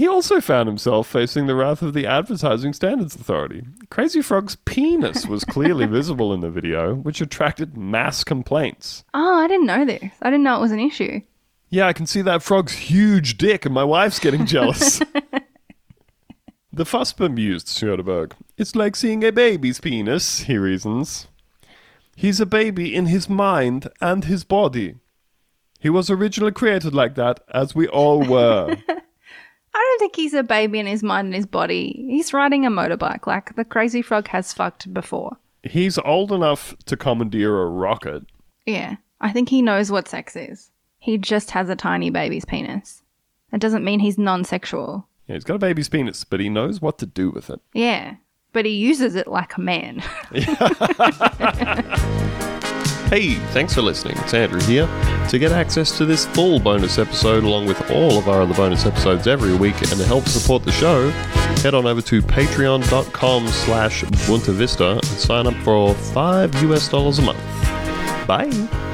He also found himself facing the wrath of the Advertising Standards Authority. Crazy Frog's penis was clearly visible in the video, which attracted mass complaints. Oh, I didn't know this. I didn't know it was an issue. Yeah, I can see that frog's huge dick, and my wife's getting jealous. the fuss bemused Soderbergh. It's like seeing a baby's penis, he reasons. He's a baby in his mind and his body. He was originally created like that, as we all were. I don't think he's a baby in his mind and his body. He's riding a motorbike like the crazy frog has fucked before. He's old enough to commandeer a rocket. Yeah, I think he knows what sex is. He just has a tiny baby's penis. That doesn't mean he's non sexual. Yeah, he's got a baby's penis, but he knows what to do with it. Yeah, but he uses it like a man. Hey, thanks for listening. It's Andrew here. To get access to this full bonus episode along with all of our other bonus episodes every week and to help support the show, head on over to patreon.com slash Bunta Vista and sign up for five US dollars a month. Bye.